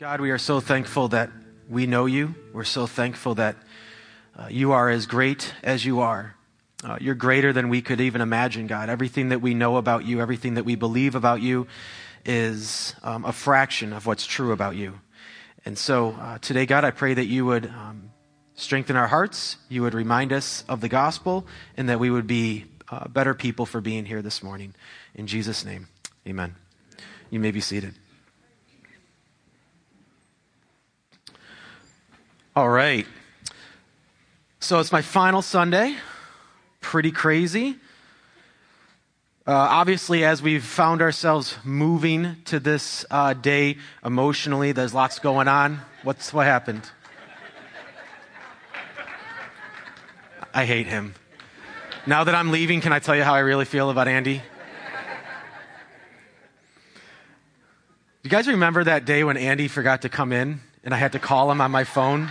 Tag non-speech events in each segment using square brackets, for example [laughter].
God, we are so thankful that we know you. We're so thankful that uh, you are as great as you are. Uh, you're greater than we could even imagine, God. Everything that we know about you, everything that we believe about you, is um, a fraction of what's true about you. And so uh, today, God, I pray that you would um, strengthen our hearts, you would remind us of the gospel, and that we would be uh, better people for being here this morning. In Jesus' name, amen. You may be seated. All right. So it's my final Sunday. Pretty crazy. Uh, obviously, as we've found ourselves moving to this uh, day emotionally, there's lots going on. What's what happened? I hate him. Now that I'm leaving, can I tell you how I really feel about Andy? You guys remember that day when Andy forgot to come in and I had to call him on my phone?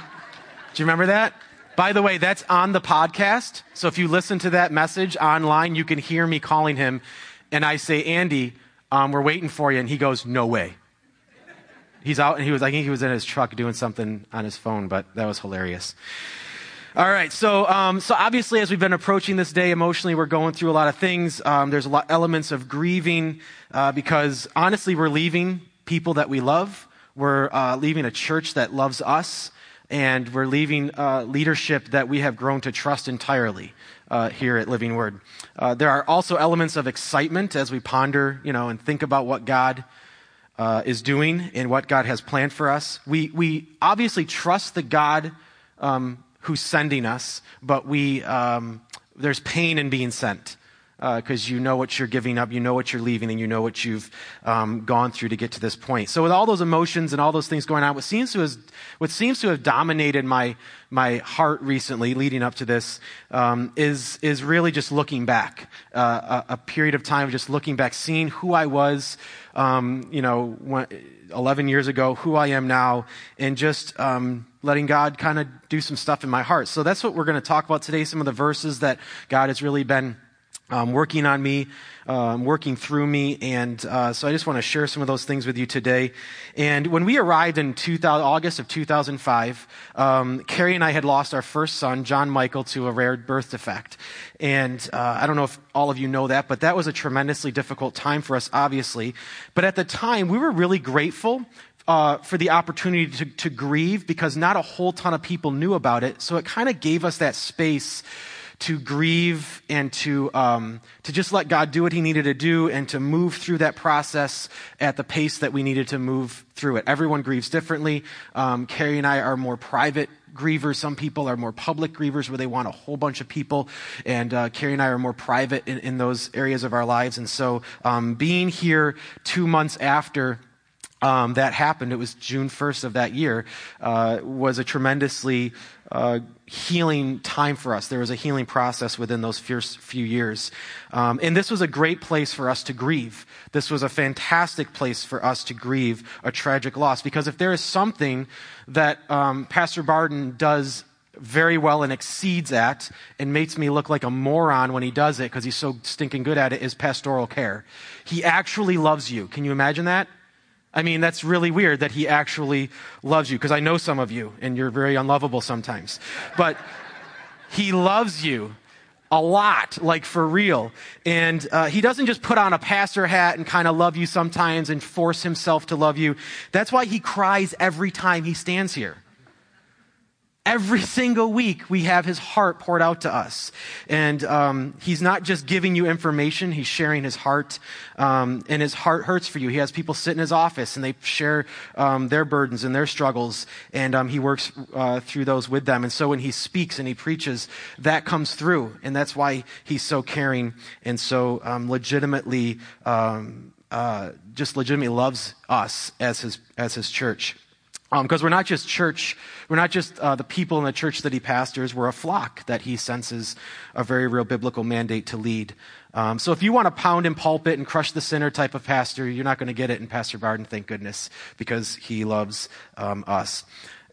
Do you remember that? By the way, that's on the podcast. So if you listen to that message online, you can hear me calling him. And I say, Andy, um, we're waiting for you. And he goes, No way. He's out, and he was, I think he was in his truck doing something on his phone, but that was hilarious. All right, so um, so obviously, as we've been approaching this day emotionally, we're going through a lot of things. Um, there's a lot elements of grieving uh, because honestly, we're leaving people that we love. We're uh, leaving a church that loves us and we're leaving uh, leadership that we have grown to trust entirely uh, here at Living Word. Uh, there are also elements of excitement as we ponder, you know, and think about what God uh, is doing and what God has planned for us. We we obviously trust the God um, who's sending us, but we um, there's pain in being sent because uh, you know what you're giving up, you know what you're leaving, and you know what you've um, gone through to get to this point. So, with all those emotions and all those things going on, what seems to what seems to have dominated my my heart recently, leading up to this, um, is is really just looking back, uh, a, a, period of time of just looking back, seeing who I was, um, you know, when, 11 years ago, who I am now, and just um, letting God kind of do some stuff in my heart. So that's what we're going to talk about today. Some of the verses that God has really been um, working on me, um, working through me. And uh, so I just want to share some of those things with you today. And when we arrived in 2000, August of 2005, um, Carrie and I had lost our first son, John Michael, to a rare birth defect. And uh, I don't know if all of you know that, but that was a tremendously difficult time for us, obviously. But at the time, we were really grateful uh, for the opportunity to, to grieve because not a whole ton of people knew about it. So it kind of gave us that space to grieve and to, um, to just let God do what he needed to do and to move through that process at the pace that we needed to move through it. Everyone grieves differently. Um, Carrie and I are more private grievers. Some people are more public grievers where they want a whole bunch of people. And uh, Carrie and I are more private in, in those areas of our lives. And so um, being here two months after um, that happened, it was June 1st of that year, uh, was a tremendously uh, healing time for us. There was a healing process within those first few years. Um, and this was a great place for us to grieve. This was a fantastic place for us to grieve a tragic loss. Because if there is something that um, Pastor Barden does very well and exceeds at and makes me look like a moron when he does it because he's so stinking good at it is pastoral care. He actually loves you. Can you imagine that? I mean, that's really weird that he actually loves you, because I know some of you, and you're very unlovable sometimes. But he loves you a lot, like for real. And uh, he doesn't just put on a pastor hat and kind of love you sometimes and force himself to love you. That's why he cries every time he stands here. Every single week, we have his heart poured out to us. And um, he's not just giving you information, he's sharing his heart. Um, and his heart hurts for you. He has people sit in his office and they share um, their burdens and their struggles. And um, he works uh, through those with them. And so when he speaks and he preaches, that comes through. And that's why he's so caring and so um, legitimately, um, uh, just legitimately loves us as his, as his church. Because um, we're not just church, we're not just uh, the people in the church that he pastors, we're a flock that he senses a very real biblical mandate to lead. Um, so if you want to pound in pulpit and crush the sinner type of pastor, you're not going to get it in Pastor Barden, thank goodness, because he loves um, us.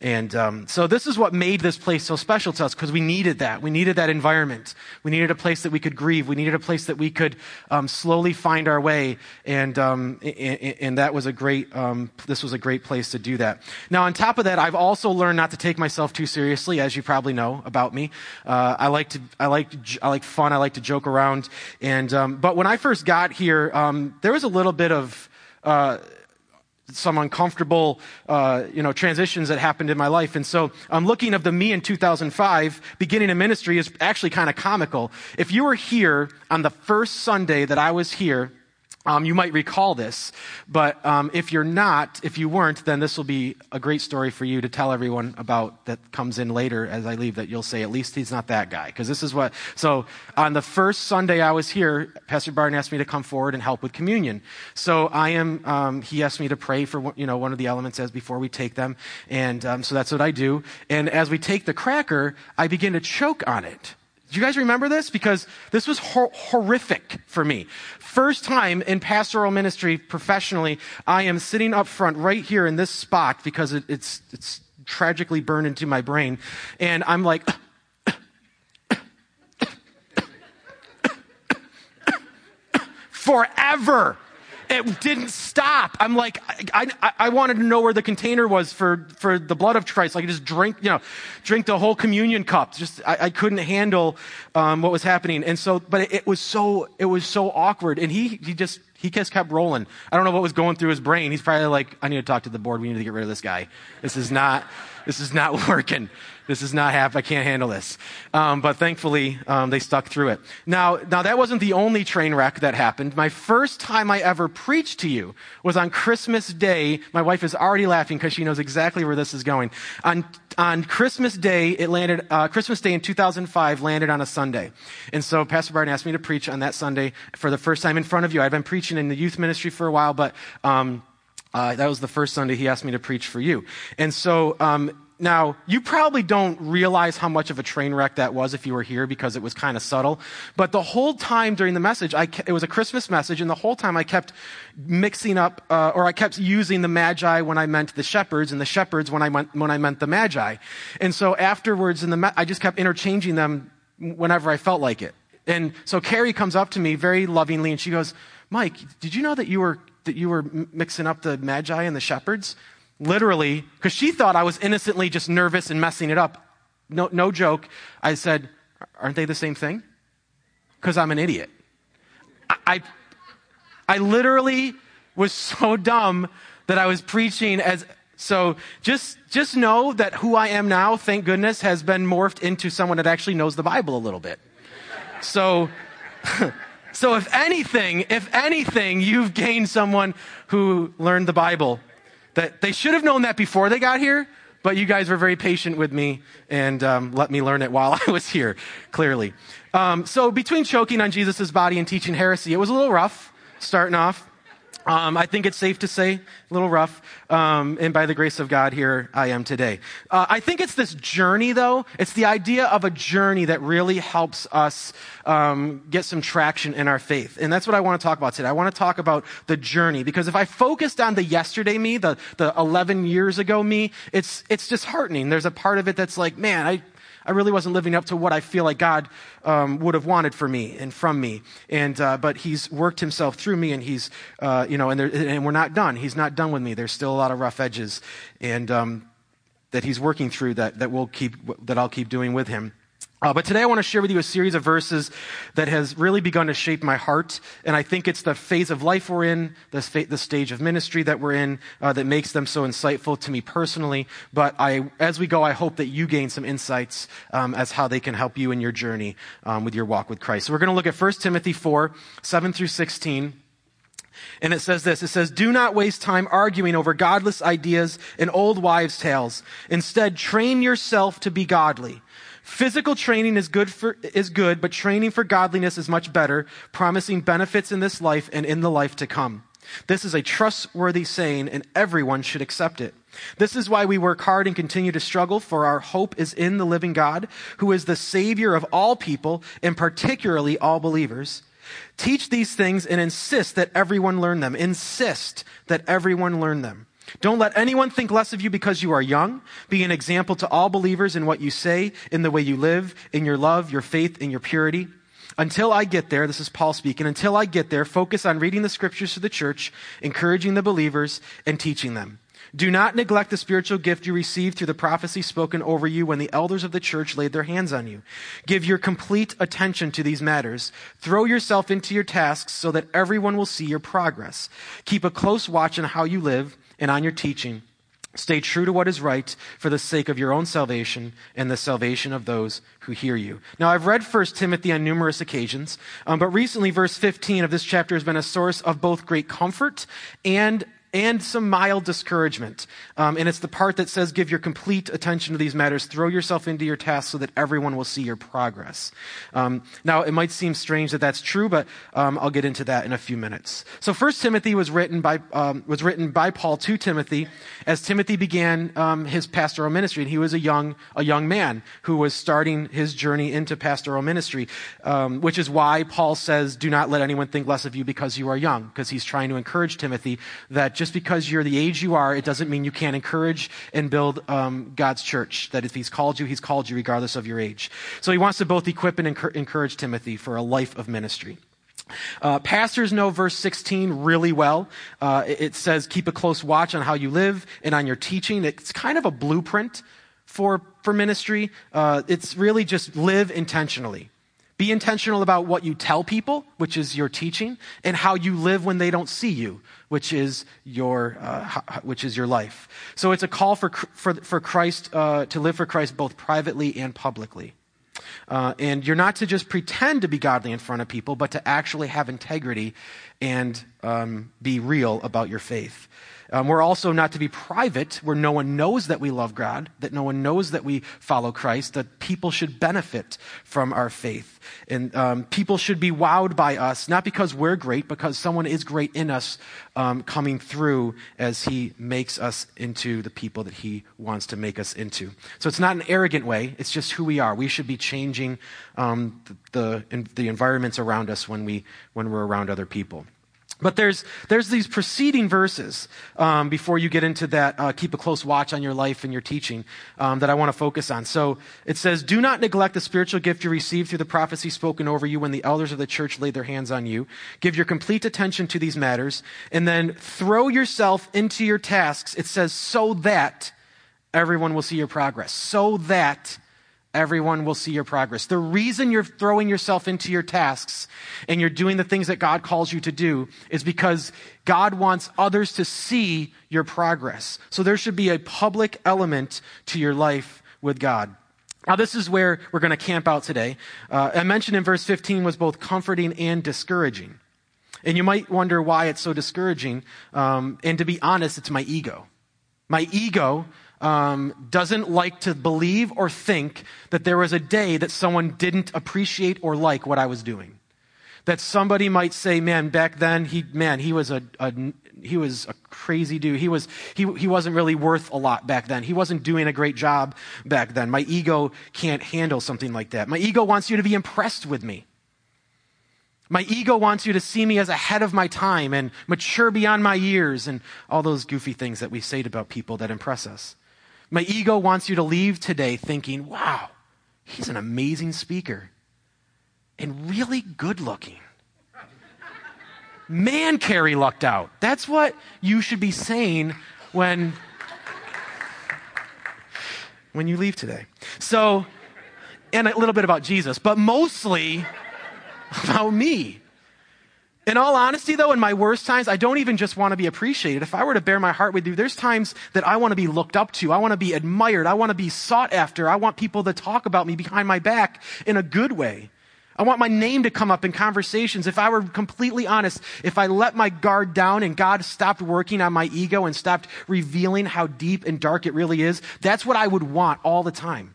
And um, so this is what made this place so special to us because we needed that. We needed that environment. We needed a place that we could grieve. We needed a place that we could um, slowly find our way. And, um, and, and, that was a great, um, this was a great place to do that. Now, on top of that, I've also learned not to take myself too seriously, as you probably know about me. Uh, I like to, I like, I like fun. I like to joke around. And, um, but when I first got here, um, there was a little bit of, uh, some uncomfortable, uh, you know, transitions that happened in my life. And so I'm looking of the me in 2005, beginning a ministry is actually kind of comical. If you were here on the first Sunday that I was here, um, you might recall this, but um, if you're not, if you weren't, then this will be a great story for you to tell everyone about that comes in later as I leave. That you'll say, at least he's not that guy, because this is what. So on the first Sunday I was here, Pastor Barton asked me to come forward and help with communion. So I am. Um, he asked me to pray for you know one of the elements as before we take them, and um, so that's what I do. And as we take the cracker, I begin to choke on it. Do you guys remember this? Because this was hor- horrific for me. First time in pastoral ministry professionally, I am sitting up front right here in this spot because it, it's, it's tragically burned into my brain. And I'm like, forever it didn't stop. I'm like, I, I, I, wanted to know where the container was for, for the blood of Christ. Like, just drink, you know, drink the whole communion cup. Just, I, I couldn't handle, um, what was happening. And so, but it, it was so, it was so awkward. And he, he just, he just kept rolling. I don't know what was going through his brain. He's probably like, I need to talk to the board. We need to get rid of this guy. This is not, this is not [laughs] working. This is not half. I can't handle this. Um, but thankfully, um, they stuck through it. Now, now that wasn't the only train wreck that happened. My first time I ever preached to you was on Christmas Day. My wife is already laughing because she knows exactly where this is going. On on Christmas Day, it landed. Uh, Christmas Day in 2005 landed on a Sunday, and so Pastor Barton asked me to preach on that Sunday for the first time in front of you. I'd been preaching in the youth ministry for a while, but. Um, uh, that was the first Sunday he asked me to preach for you. And so, um, now, you probably don't realize how much of a train wreck that was if you were here because it was kind of subtle. But the whole time during the message, I, it was a Christmas message, and the whole time I kept mixing up, uh, or I kept using the Magi when I meant the shepherds, and the shepherds when I meant, when I meant the Magi. And so afterwards, in the, I just kept interchanging them whenever I felt like it. And so Carrie comes up to me very lovingly, and she goes, Mike, did you know that you were, that you were mixing up the Magi and the shepherds? Literally, because she thought I was innocently just nervous and messing it up. No, no joke. I said, Aren't they the same thing? Because I'm an idiot. I, I, I literally was so dumb that I was preaching as so just just know that who I am now, thank goodness, has been morphed into someone that actually knows the Bible a little bit. So [laughs] so if anything, if anything, you've gained someone who learned the Bible that they should have known that before they got here, but you guys were very patient with me and um, let me learn it while [laughs] I was here, clearly. Um, so between choking on Jesus' body and teaching heresy, it was a little rough starting off. Um, I think it's safe to say, a little rough. Um, and by the grace of God, here I am today. Uh, I think it's this journey, though. It's the idea of a journey that really helps us um, get some traction in our faith. And that's what I want to talk about today. I want to talk about the journey because if I focused on the yesterday me, the, the 11 years ago me, it's, it's disheartening. There's a part of it that's like, man, I, I really wasn't living up to what I feel like God um, would have wanted for me and from me. And uh, but He's worked Himself through me, and He's uh, you know, and, there, and we're not done. He's not done with me. There's still a lot of rough edges, and um, that He's working through that that we'll keep that I'll keep doing with Him. Uh, but today I want to share with you a series of verses that has really begun to shape my heart. And I think it's the phase of life we're in, the, the stage of ministry that we're in, uh, that makes them so insightful to me personally. But I, as we go, I hope that you gain some insights um, as how they can help you in your journey um, with your walk with Christ. So we're going to look at 1 Timothy 4, 7 through 16. And it says this it says, Do not waste time arguing over godless ideas and old wives' tales. Instead, train yourself to be godly. Physical training is good, for, is good, but training for godliness is much better, promising benefits in this life and in the life to come. This is a trustworthy saying, and everyone should accept it. This is why we work hard and continue to struggle, for our hope is in the living God, who is the Savior of all people, and particularly all believers. Teach these things and insist that everyone learn them. Insist that everyone learn them. Don't let anyone think less of you because you are young. Be an example to all believers in what you say, in the way you live, in your love, your faith, in your purity. Until I get there, this is Paul speaking, until I get there, focus on reading the scriptures to the church, encouraging the believers, and teaching them. Do not neglect the spiritual gift you received through the prophecy spoken over you when the elders of the church laid their hands on you. Give your complete attention to these matters. Throw yourself into your tasks so that everyone will see your progress. Keep a close watch on how you live and on your teaching. Stay true to what is right for the sake of your own salvation and the salvation of those who hear you. Now, I've read 1 Timothy on numerous occasions, um, but recently, verse 15 of this chapter has been a source of both great comfort and and some mild discouragement. Um, and it's the part that says, give your complete attention to these matters. Throw yourself into your task so that everyone will see your progress. Um, now, it might seem strange that that's true, but um, I'll get into that in a few minutes. So, First Timothy was written by um, was written by Paul to Timothy as Timothy began um, his pastoral ministry, and he was a young a young man who was starting his journey into pastoral ministry, um, which is why Paul says, "Do not let anyone think less of you because you are young," because he's trying to encourage Timothy that just because you're the age you are, it doesn't mean you can't encourage and build um, God's church. That if He's called you, He's called you regardless of your age. So He wants to both equip and encourage Timothy for a life of ministry. Uh, pastors know verse 16 really well. Uh, it says, keep a close watch on how you live and on your teaching. It's kind of a blueprint for, for ministry. Uh, it's really just live intentionally. Be intentional about what you tell people, which is your teaching, and how you live when they don't see you, which is your, uh, which is your life. So it's a call for, for, for Christ, uh, to live for Christ both privately and publicly. Uh, and you're not to just pretend to be godly in front of people, but to actually have integrity and um, be real about your faith. Um, we're also not to be private, where no one knows that we love God, that no one knows that we follow Christ, that people should benefit from our faith. And um, people should be wowed by us, not because we're great, because someone is great in us um, coming through as he makes us into the people that he wants to make us into. So it's not an arrogant way, it's just who we are. We should be changing um, the, the, the environments around us when, we, when we're around other people. But there's, there's these preceding verses um, before you get into that, uh, keep a close watch on your life and your teaching um, that I want to focus on. So it says, Do not neglect the spiritual gift you received through the prophecy spoken over you when the elders of the church laid their hands on you. Give your complete attention to these matters, and then throw yourself into your tasks. It says, so that everyone will see your progress. So that everyone will see your progress. The reason you're throwing yourself into your tasks and you're doing the things that God calls you to do is because God wants others to see your progress. So there should be a public element to your life with God. Now, this is where we're going to camp out today. Uh, I mentioned in verse 15 was both comforting and discouraging. And you might wonder why it's so discouraging. Um, and to be honest, it's my ego. My ego um, doesn't like to believe or think that there was a day that someone didn't appreciate or like what I was doing. That somebody might say, man, back then, he, man, he was a, a he was a crazy dude. He was, he, he wasn't really worth a lot back then. He wasn't doing a great job back then. My ego can't handle something like that. My ego wants you to be impressed with me. My ego wants you to see me as ahead of my time and mature beyond my years and all those goofy things that we say about people that impress us. My ego wants you to leave today thinking, wow, he's an amazing speaker and really good looking. Man, Carrie lucked out. That's what you should be saying when, when you leave today. So, and a little bit about Jesus, but mostly about me. In all honesty, though, in my worst times, I don't even just want to be appreciated. If I were to bare my heart with you, there's times that I want to be looked up to. I want to be admired. I want to be sought after. I want people to talk about me behind my back in a good way. I want my name to come up in conversations. If I were completely honest, if I let my guard down and God stopped working on my ego and stopped revealing how deep and dark it really is, that's what I would want all the time.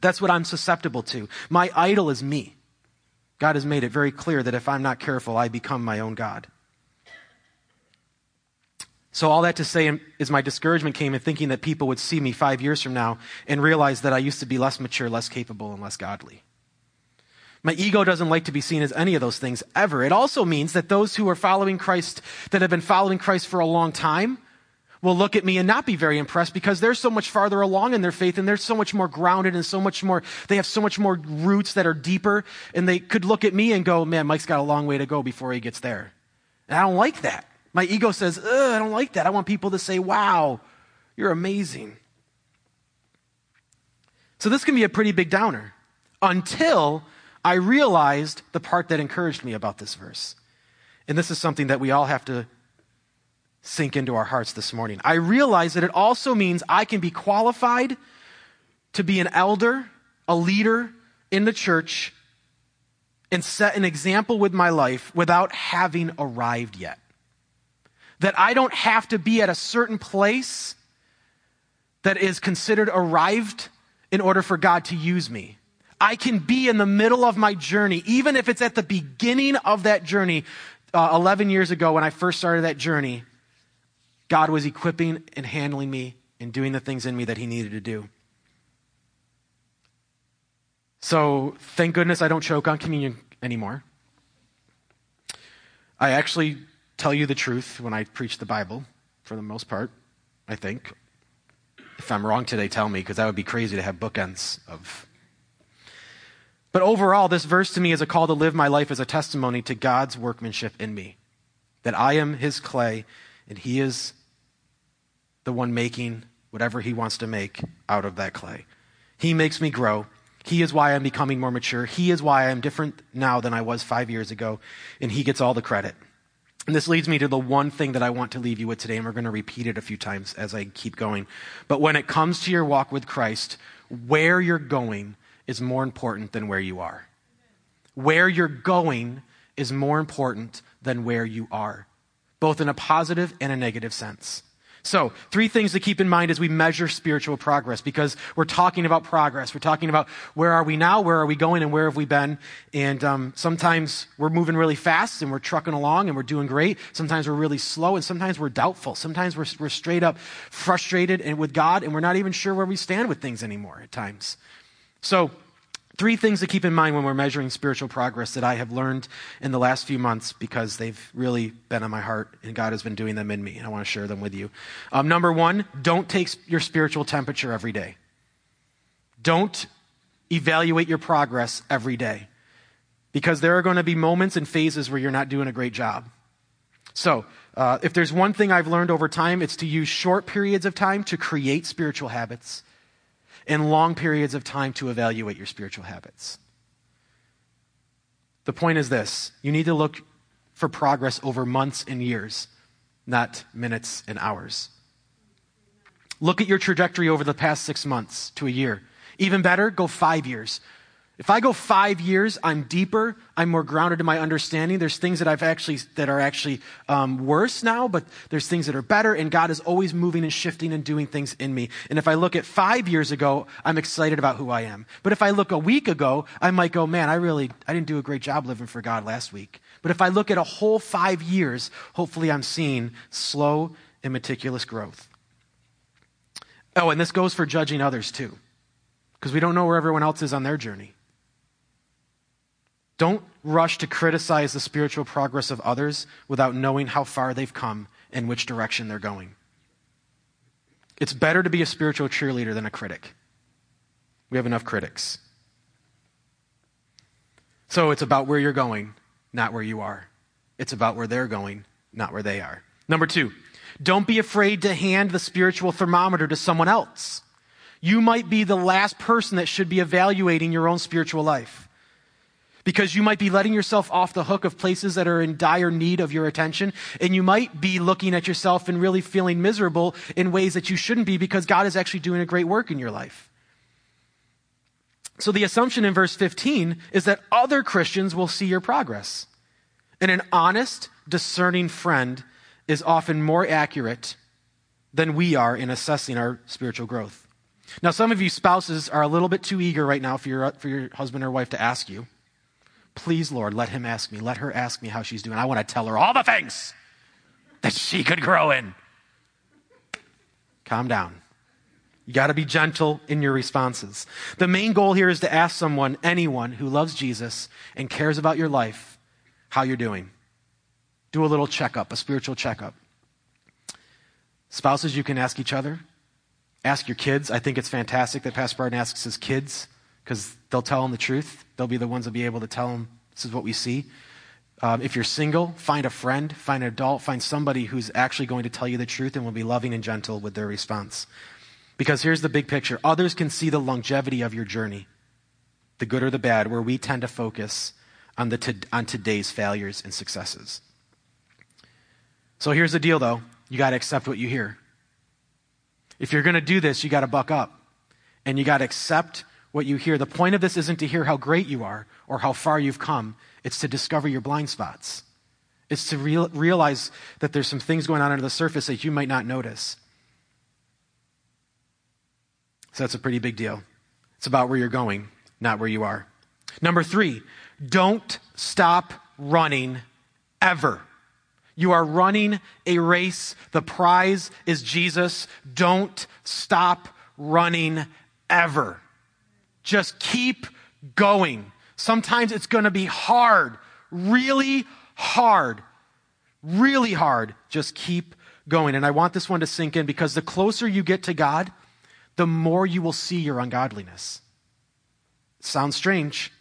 That's what I'm susceptible to. My idol is me. God has made it very clear that if I'm not careful, I become my own God. So, all that to say is my discouragement came in thinking that people would see me five years from now and realize that I used to be less mature, less capable, and less godly. My ego doesn't like to be seen as any of those things ever. It also means that those who are following Christ, that have been following Christ for a long time, will look at me and not be very impressed because they're so much farther along in their faith and they're so much more grounded and so much more, they have so much more roots that are deeper. And they could look at me and go, man, Mike's got a long way to go before he gets there. And I don't like that. My ego says, I don't like that. I want people to say, wow, you're amazing. So this can be a pretty big downer until I realized the part that encouraged me about this verse. And this is something that we all have to sink into our hearts this morning. I realize that it also means I can be qualified to be an elder, a leader in the church, and set an example with my life without having arrived yet. That I don't have to be at a certain place that is considered arrived in order for God to use me. I can be in the middle of my journey, even if it's at the beginning of that journey. Uh, 11 years ago, when I first started that journey, God was equipping and handling me and doing the things in me that He needed to do. So, thank goodness I don't choke on communion anymore. I actually tell you the truth when I preach the Bible, for the most part, I think. If I'm wrong today, tell me, because that would be crazy to have bookends of. But overall, this verse to me is a call to live my life as a testimony to God's workmanship in me. That I am His clay and He is the one making whatever He wants to make out of that clay. He makes me grow. He is why I'm becoming more mature. He is why I'm different now than I was five years ago, and He gets all the credit. And this leads me to the one thing that I want to leave you with today, and we're going to repeat it a few times as I keep going. But when it comes to your walk with Christ, where you're going is more important than where you are. Where you're going is more important than where you are, both in a positive and a negative sense. So, three things to keep in mind as we measure spiritual progress because we're talking about progress. We're talking about where are we now, where are we going, and where have we been. And um, sometimes we're moving really fast and we're trucking along and we're doing great. Sometimes we're really slow and sometimes we're doubtful. Sometimes we're, we're straight up frustrated and with God and we're not even sure where we stand with things anymore at times. So, Three things to keep in mind when we're measuring spiritual progress that I have learned in the last few months because they've really been on my heart and God has been doing them in me, and I want to share them with you. Um, number one, don't take your spiritual temperature every day. Don't evaluate your progress every day because there are going to be moments and phases where you're not doing a great job. So, uh, if there's one thing I've learned over time, it's to use short periods of time to create spiritual habits and long periods of time to evaluate your spiritual habits. The point is this you need to look for progress over months and years, not minutes and hours. Look at your trajectory over the past six months to a year. Even better, go five years. If I go five years, I'm deeper, I'm more grounded in my understanding. There's things that I've actually that are actually um, worse now, but there's things that are better, and God is always moving and shifting and doing things in me. And if I look at five years ago, I'm excited about who I am. But if I look a week ago, I might go, man, I really I didn't do a great job living for God last week. But if I look at a whole five years, hopefully I'm seeing slow and meticulous growth. Oh, and this goes for judging others too, because we don't know where everyone else is on their journey. Don't rush to criticize the spiritual progress of others without knowing how far they've come and which direction they're going. It's better to be a spiritual cheerleader than a critic. We have enough critics. So it's about where you're going, not where you are. It's about where they're going, not where they are. Number two, don't be afraid to hand the spiritual thermometer to someone else. You might be the last person that should be evaluating your own spiritual life because you might be letting yourself off the hook of places that are in dire need of your attention. And you might be looking at yourself and really feeling miserable in ways that you shouldn't be because God is actually doing a great work in your life. So the assumption in verse 15 is that other Christians will see your progress. And an honest, discerning friend is often more accurate than we are in assessing our spiritual growth. Now, some of you spouses are a little bit too eager right now for your, for your husband or wife to ask you. Please, Lord, let him ask me. Let her ask me how she's doing. I want to tell her all the things that she could grow in. Calm down. You got to be gentle in your responses. The main goal here is to ask someone, anyone who loves Jesus and cares about your life, how you're doing. Do a little checkup, a spiritual checkup. Spouses, you can ask each other. Ask your kids. I think it's fantastic that Pastor Barton asks his kids because they'll tell him the truth. They'll be the ones that'll be able to tell him this is what we see. Um, if you're single, find a friend, find an adult, find somebody who's actually going to tell you the truth and will be loving and gentle with their response. Because here's the big picture others can see the longevity of your journey, the good or the bad, where we tend to focus on, the to, on today's failures and successes. So here's the deal, though you got to accept what you hear. If you're going to do this, you got to buck up and you got to accept what you hear. The point of this isn't to hear how great you are or how far you've come, it's to discover your blind spots. It's to real, realize that there's some things going on under the surface that you might not notice. So that's a pretty big deal. It's about where you're going, not where you are. Number three, don't stop running ever. You are running a race. The prize is Jesus. Don't stop running ever. Just keep going. Sometimes it's going to be hard, really hard, really hard. Just keep going. And I want this one to sink in because the closer you get to God, the more you will see your ungodliness. Sounds strange.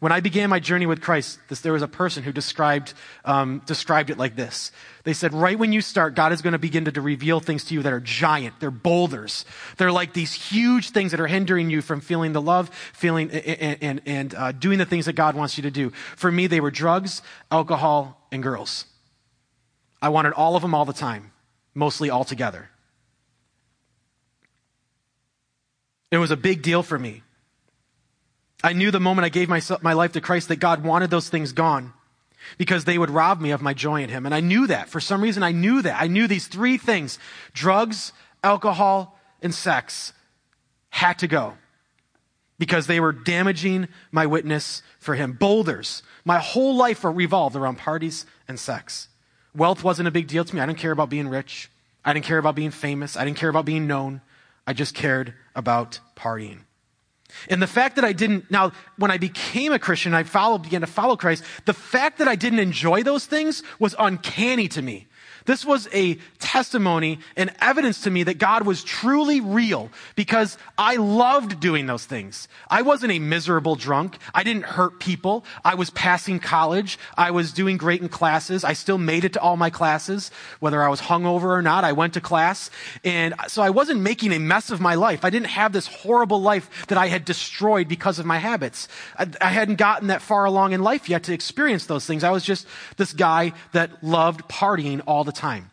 When I began my journey with Christ, this, there was a person who described, um, described it like this. They said, right when you start, God is going to begin to, to, reveal things to you that are giant. They're boulders. They're like these huge things that are hindering you from feeling the love, feeling, and, and, and uh, doing the things that God wants you to do. For me, they were drugs, alcohol, and girls. I wanted all of them all the time, mostly all together. It was a big deal for me. I knew the moment I gave myself, my life to Christ that God wanted those things gone because they would rob me of my joy in Him. And I knew that. For some reason, I knew that. I knew these three things drugs, alcohol, and sex had to go because they were damaging my witness for Him. Boulders. My whole life revolved around parties and sex. Wealth wasn't a big deal to me. I didn't care about being rich. I didn't care about being famous. I didn't care about being known. I just cared about partying. And the fact that I didn't, now, when I became a Christian, I followed, began to follow Christ, the fact that I didn't enjoy those things was uncanny to me. This was a testimony and evidence to me that God was truly real because I loved doing those things. I wasn't a miserable drunk. I didn't hurt people. I was passing college. I was doing great in classes. I still made it to all my classes, whether I was hungover or not. I went to class. And so I wasn't making a mess of my life. I didn't have this horrible life that I had destroyed because of my habits. I, I hadn't gotten that far along in life yet to experience those things. I was just this guy that loved partying all the time.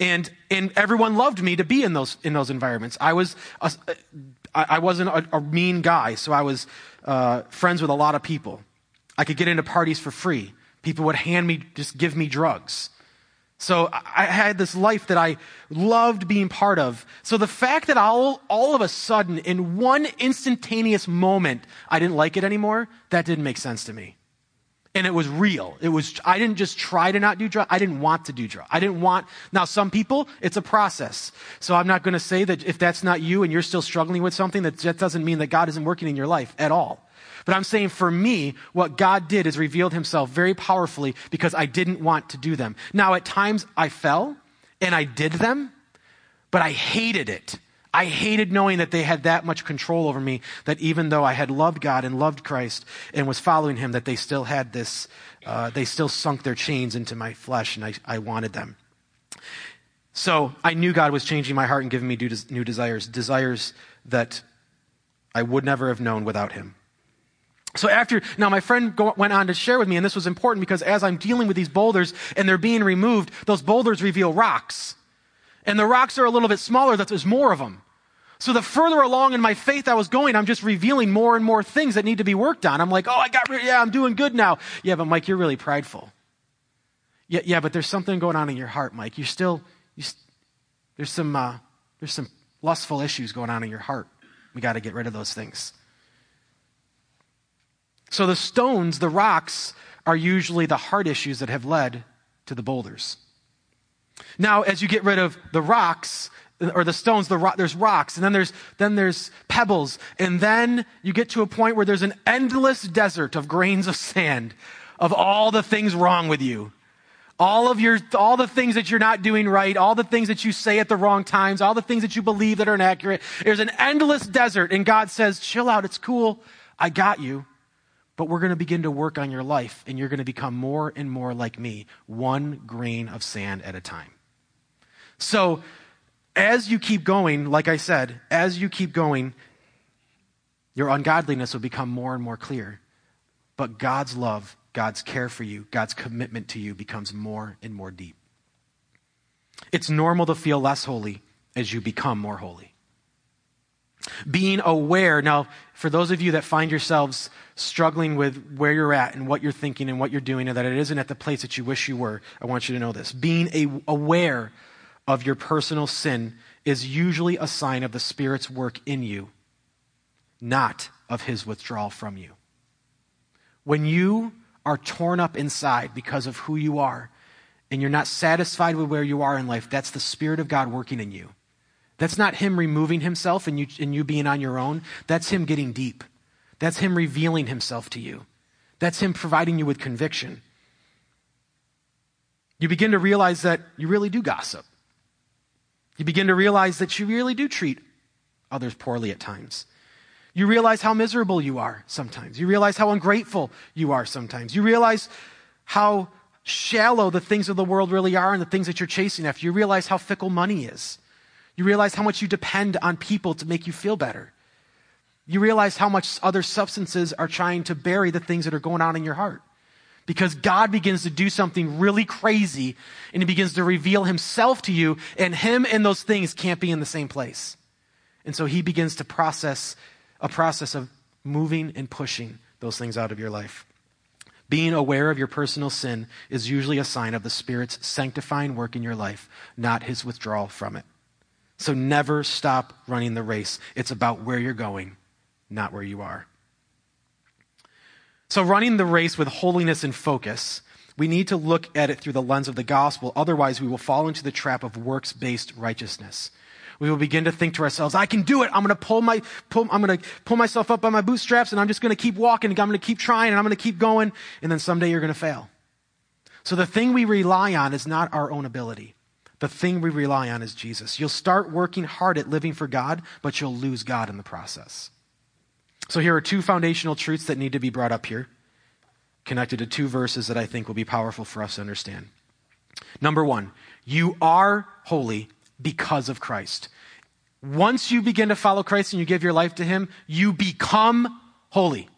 And, and everyone loved me to be in those, in those environments. I, was a, I wasn't a, a, mean guy, so I was uh, friends with a lot of people. I could get into parties for free. People would hand me, just give me drugs. So I had this life that I loved being part of. So the fact that all, all of a sudden, in one instantaneous moment, I didn't like it anymore, that didn't make sense to me and it was real. It was, I didn't just try to not do drugs. I didn't want to do drugs. I didn't want, now some people, it's a process. So I'm not going to say that if that's not you and you're still struggling with something, that, that doesn't mean that God isn't working in your life at all. But I'm saying for me, what God did is revealed himself very powerfully because I didn't want to do them. Now at times I fell and I did them, but I hated it I hated knowing that they had that much control over me, that even though I had loved God and loved Christ and was following Him, that they still had this, uh, they still sunk their chains into my flesh and I, I wanted them. So I knew God was changing my heart and giving me new desires, desires that I would never have known without Him. So after, now my friend go, went on to share with me, and this was important because as I'm dealing with these boulders and they're being removed, those boulders reveal rocks. And the rocks are a little bit smaller, that there's more of them. So the further along in my faith I was going, I'm just revealing more and more things that need to be worked on. I'm like, oh, I got, yeah, I'm doing good now. Yeah, but Mike, you're really prideful. Yeah, yeah, but there's something going on in your heart, Mike. You're still, you, there's some, uh, there's some lustful issues going on in your heart. We got to get rid of those things. So the stones, the rocks, are usually the heart issues that have led to the boulders. Now, as you get rid of the rocks or the stones, the there's rocks, and then there's then there's pebbles, and then you get to a point where there's an endless desert of grains of sand, of all the things wrong with you, All of your, all the things that you're not doing right, all the things that you say at the wrong times, all the things that you believe that are inaccurate. There's an endless desert and God says, chill out. It's cool. I got you. But we're going to begin to work on your life and you're going to become more and more like me, one grain of sand at a time. So as you keep going, like I said, as you keep going, your ungodliness will become more and more clear. But God's love, God's care for you, God's commitment to you becomes more and more deep. It's normal to feel less holy as you become more holy. Being aware, now, for those of you that find yourselves struggling with where you're at and what you're thinking and what you're doing, and that it isn't at the place that you wish you were, I want you to know this. Being a, aware of your personal sin is usually a sign of the Spirit's work in you, not of His withdrawal from you. When you are torn up inside because of who you are, and you're not satisfied with where you are in life, that's the Spirit of God working in you. That's not Him removing Himself and you, and you being on your own. That's Him getting deep. That's Him revealing Himself to you. That's Him providing you with conviction. You begin to realize that you really do gossip. You begin to realize that you really do treat others poorly at times. You realize how miserable you are sometimes. You realize how ungrateful you are sometimes. You realize how shallow the things of the world really are and the things that you're chasing after. You realize how fickle money is. You realize how much you depend on people to make you feel better. You realize how much other substances are trying to bury the things that are going on in your heart. Because God begins to do something really crazy and He begins to reveal Himself to you, and Him and those things can't be in the same place. And so He begins to process a process of moving and pushing those things out of your life. Being aware of your personal sin is usually a sign of the Spirit's sanctifying work in your life, not His withdrawal from it. So never stop running the race. It's about where you're going, not where you are. So, running the race with holiness and focus, we need to look at it through the lens of the gospel. Otherwise, we will fall into the trap of works based righteousness. We will begin to think to ourselves, I can do it. I'm going to pull my, pull, I'm going to pull myself up by my bootstraps and I'm just going to keep walking and I'm going to keep trying and I'm going to keep going. And then someday you're going to fail. So the thing we rely on is not our own ability. The thing we rely on is Jesus. You'll start working hard at living for God, but you'll lose God in the process. So here are two foundational truths that need to be brought up here, connected to two verses that I think will be powerful for us to understand. Number one, you are holy because of Christ. Once you begin to follow Christ and you give your life to Him, you become holy.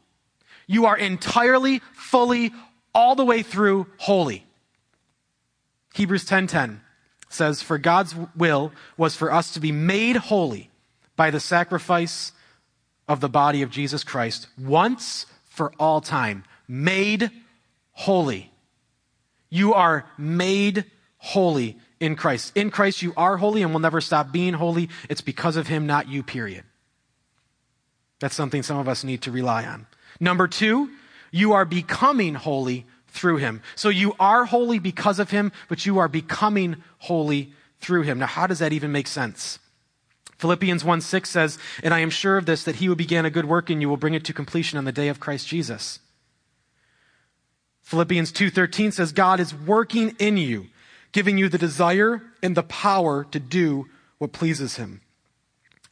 You are entirely, fully, all the way through holy. Hebrews 10:10 says, "For God's will was for us to be made holy by the sacrifice of the body of Jesus Christ once for all time. Made holy. You are made holy in Christ. In Christ, you are holy and will never stop being holy. It's because of Him, not you, period. That's something some of us need to rely on. Number two, you are becoming holy through Him. So you are holy because of Him, but you are becoming holy through Him. Now, how does that even make sense? Philippians 1 6 says, And I am sure of this, that he who began a good work in you will bring it to completion on the day of Christ Jesus. Philippians 2:13 says God is working in you, giving you the desire and the power to do what pleases him.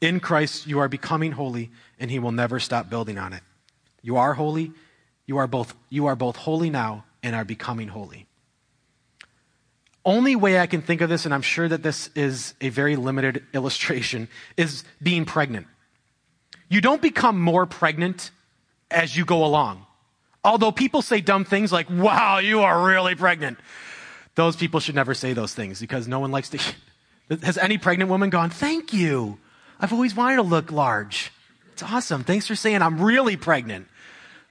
In Christ you are becoming holy and he will never stop building on it. You are holy, you are both you are both holy now and are becoming holy only way I can think of this, and I'm sure that this is a very limited [laughs] illustration, is being pregnant. You don't become more pregnant as you go along. Although people say dumb things like, wow, you are really pregnant. Those people should never say those things because no one likes to. [laughs] Has any pregnant woman gone, thank you? I've always wanted to look large. It's awesome. Thanks for saying I'm really pregnant.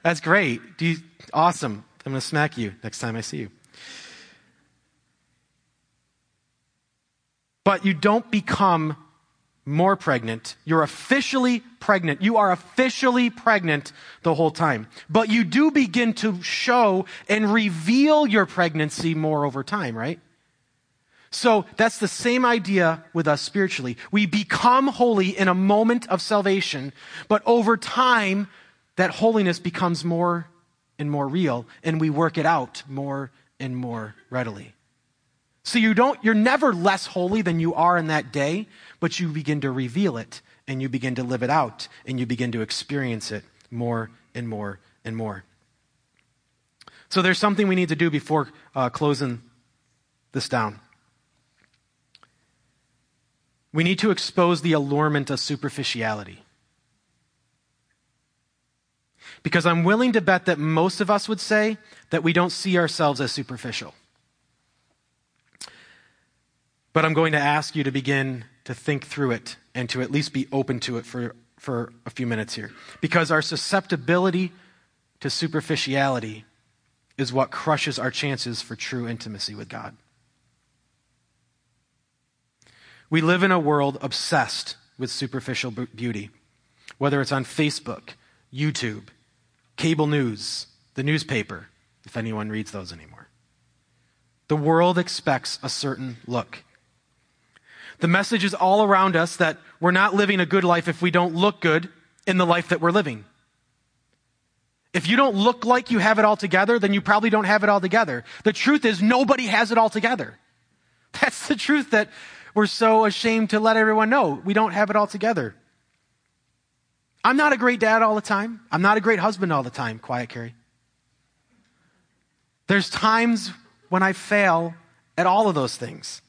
That's great. You, awesome. I'm going to smack you next time I see you. But you don't become more pregnant. You're officially pregnant. You are officially pregnant the whole time. But you do begin to show and reveal your pregnancy more over time, right? So that's the same idea with us spiritually. We become holy in a moment of salvation, but over time, that holiness becomes more and more real, and we work it out more and more readily. So you don't, you're never less holy than you are in that day, but you begin to reveal it and you begin to live it out and you begin to experience it more and more and more. So there's something we need to do before uh, closing this down. We need to expose the allurement of superficiality. Because I'm willing to bet that most of us would say that we don't see ourselves as superficial. But I'm going to ask you to begin to think through it and to at least be open to it for, for a few minutes here. Because our susceptibility to superficiality is what crushes our chances for true intimacy with God. We live in a world obsessed with superficial beauty, whether it's on Facebook, YouTube, cable news, the newspaper, if anyone reads those anymore. The world expects a certain look. The message is all around us that we're not living a good life if we don't look good in the life that we're living. If you don't look like you have it all together, then you probably don't have it all together. The truth is, nobody has it all together. [laughs] That's the truth that we're so ashamed to let everyone know. We don't have it all together. I'm not a great dad all the time. I'm not a great husband all the time. Quiet, Carrie. There's times when I fail at all of those things.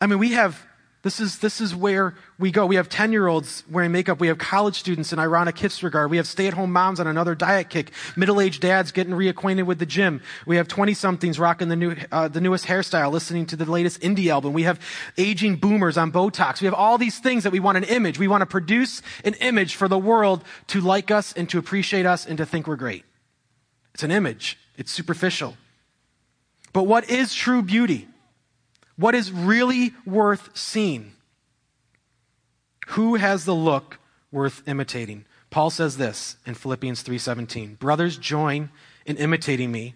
I mean, we have, this is, this is where we go. We have 10 year olds wearing makeup. We have college students in ironic regard. We have stay at home moms on another diet kick. Middle aged dads getting reacquainted with the gym. We have 20 somethings rocking the, new, uh, the newest hairstyle, listening to the latest indie album. We have aging boomers on Botox. We have all these things that we want an image. We want to produce an image for the world to like us and to appreciate us and to think we're great. It's an image. It's superficial. But what is true beauty? What is really worth seeing? Who has the look worth imitating? Paul says this in Philippians 3:17. Brothers, join in imitating me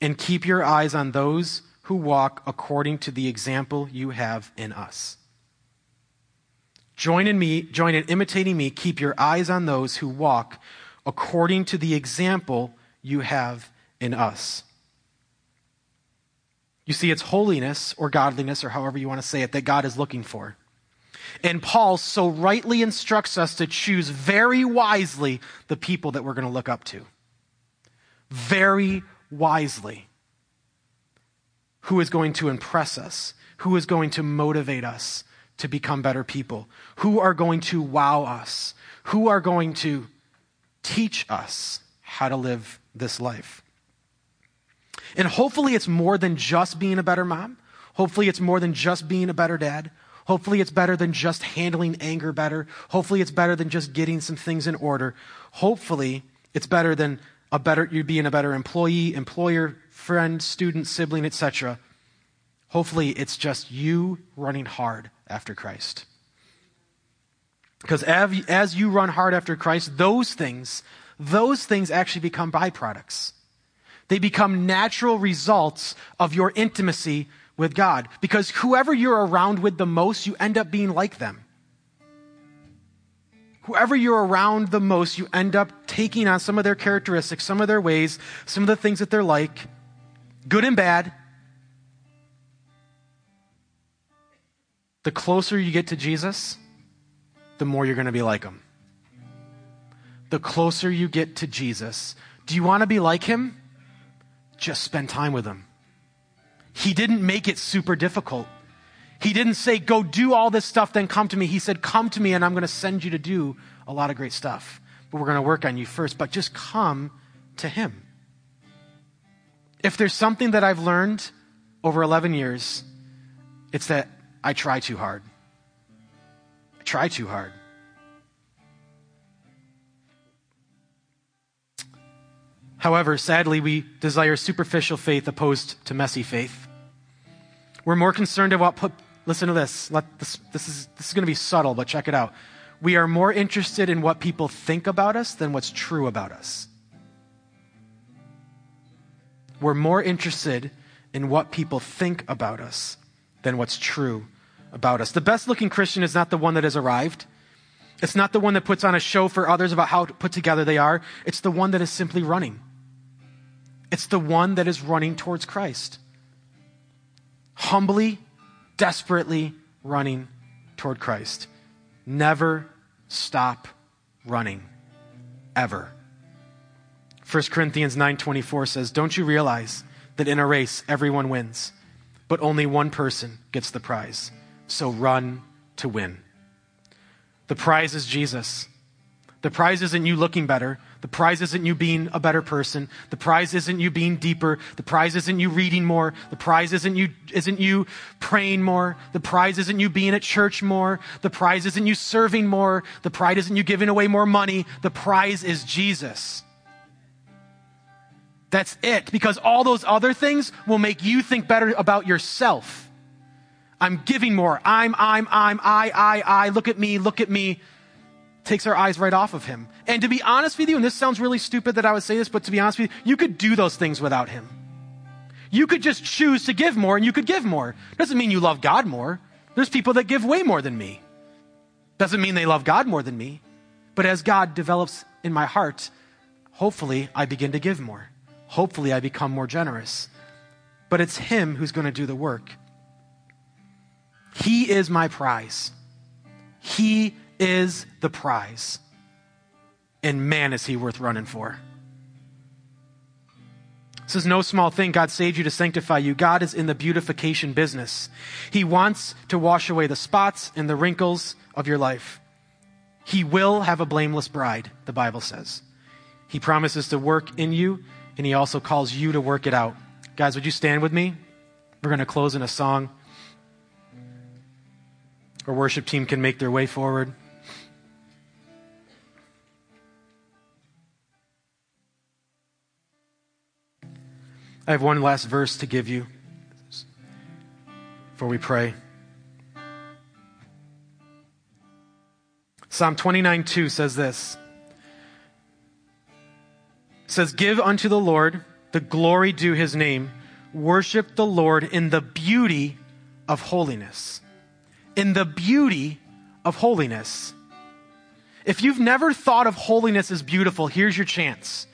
and keep your eyes on those who walk according to the example you have in us. Join in me, join in imitating me, keep your eyes on those who walk according to the example you have in us. You see, it's holiness or godliness, or however you want to say it, that God is looking for. And Paul so rightly instructs us to choose very wisely the people that we're going to look up to. Very wisely. Who is going to impress us? Who is going to motivate us to become better people? Who are going to wow us? Who are going to teach us how to live this life? And hopefully, it's more than just being a better mom. Hopefully, it's more than just being a better dad. Hopefully, it's better than just handling anger better. Hopefully, it's better than just getting some things in order. Hopefully, it's better than a better you being a better employee, employer, friend, student, sibling, etc. Hopefully, it's just you running hard after Christ. Because as you run hard after Christ, those things, those things actually become byproducts. They become natural results of your intimacy with God. Because whoever you're around with the most, you end up being like them. Whoever you're around the most, you end up taking on some of their characteristics, some of their ways, some of the things that they're like, good and bad. The closer you get to Jesus, the more you're going to be like him. The closer you get to Jesus, do you want to be like him? Just spend time with him. He didn't make it super difficult. He didn't say, go do all this stuff, then come to me. He said, come to me and I'm going to send you to do a lot of great stuff. But we're going to work on you first. But just come to him. If there's something that I've learned over 11 years, it's that I try too hard. I try too hard. However, sadly, we desire superficial faith opposed to messy faith. We're more concerned about, put, listen to this. Let this, this is, this is going to be subtle, but check it out. We are more interested in what people think about us than what's true about us. We're more interested in what people think about us than what's true about us. The best looking Christian is not the one that has arrived. It's not the one that puts on a show for others about how put together they are. It's the one that is simply running. It's the one that is running towards Christ. Humbly, desperately running toward Christ. Never stop running. Ever. 1 Corinthians 9:24 says, "Don't you realize that in a race everyone wins, but only one person gets the prize. So run to win." The prize is Jesus. The prize isn't you looking better. The prize isn't you being a better person. The prize isn't you being deeper. The prize isn't you reading more. The prize isn't you, isn't you praying more. The prize isn't you being at church more. The prize isn't you serving more. The prize isn't you giving away more money. The prize is Jesus. That's it. Because all those other things will make you think better about yourself. I'm giving more. I'm, I'm, I'm, I, I, I. Look at me, look at me takes our eyes right off of him. And to be honest with you, and this sounds really stupid that I would say this, but to be honest with you, you could do those things without him. You could just choose to give more and you could give more. Doesn't mean you love God more. There's people that give way more than me. Doesn't mean they love God more than me. But as God develops in my heart, hopefully I begin to give more. Hopefully I become more generous. But it's Him who's going to do the work. He is my prize. He is the prize. And man, is he worth running for. This is no small thing. God saved you to sanctify you. God is in the beautification business. He wants to wash away the spots and the wrinkles of your life. He will have a blameless bride, the Bible says. He promises to work in you, and He also calls you to work it out. Guys, would you stand with me? We're going to close in a song. Our worship team can make their way forward. I have one last verse to give you before we pray. Psalm 29 2 says this. It says, Give unto the Lord the glory due his name. Worship the Lord in the beauty of holiness. In the beauty of holiness. If you've never thought of holiness as beautiful, here's your chance.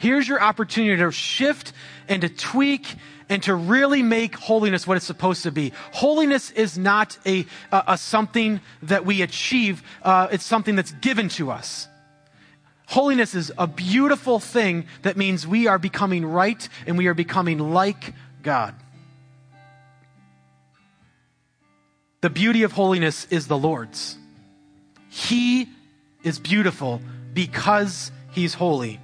Here's your opportunity to shift and to tweak and to really make holiness what it's supposed to be. Holiness is not a, a, a something that we achieve. Uh, it's something that's given to us. Holiness is a beautiful thing that means we are becoming right and we are becoming like God. The beauty of holiness is the Lord's. He is beautiful because he's holy.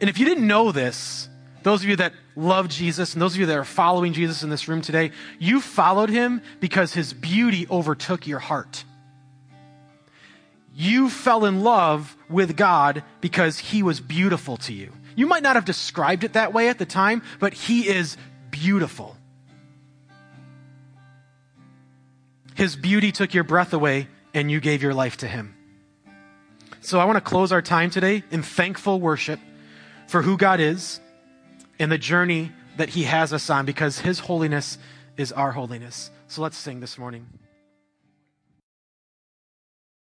And if you didn't know this, those of you that love Jesus and those of you that are following Jesus in this room today, you followed him because his beauty overtook your heart. You fell in love with God because he was beautiful to you. You might not have described it that way at the time, but he is beautiful. His beauty took your breath away and you gave your life to him. So I want to close our time today in thankful worship for who God is and the journey that He has us on because His holiness is our holiness. So let's sing this morning.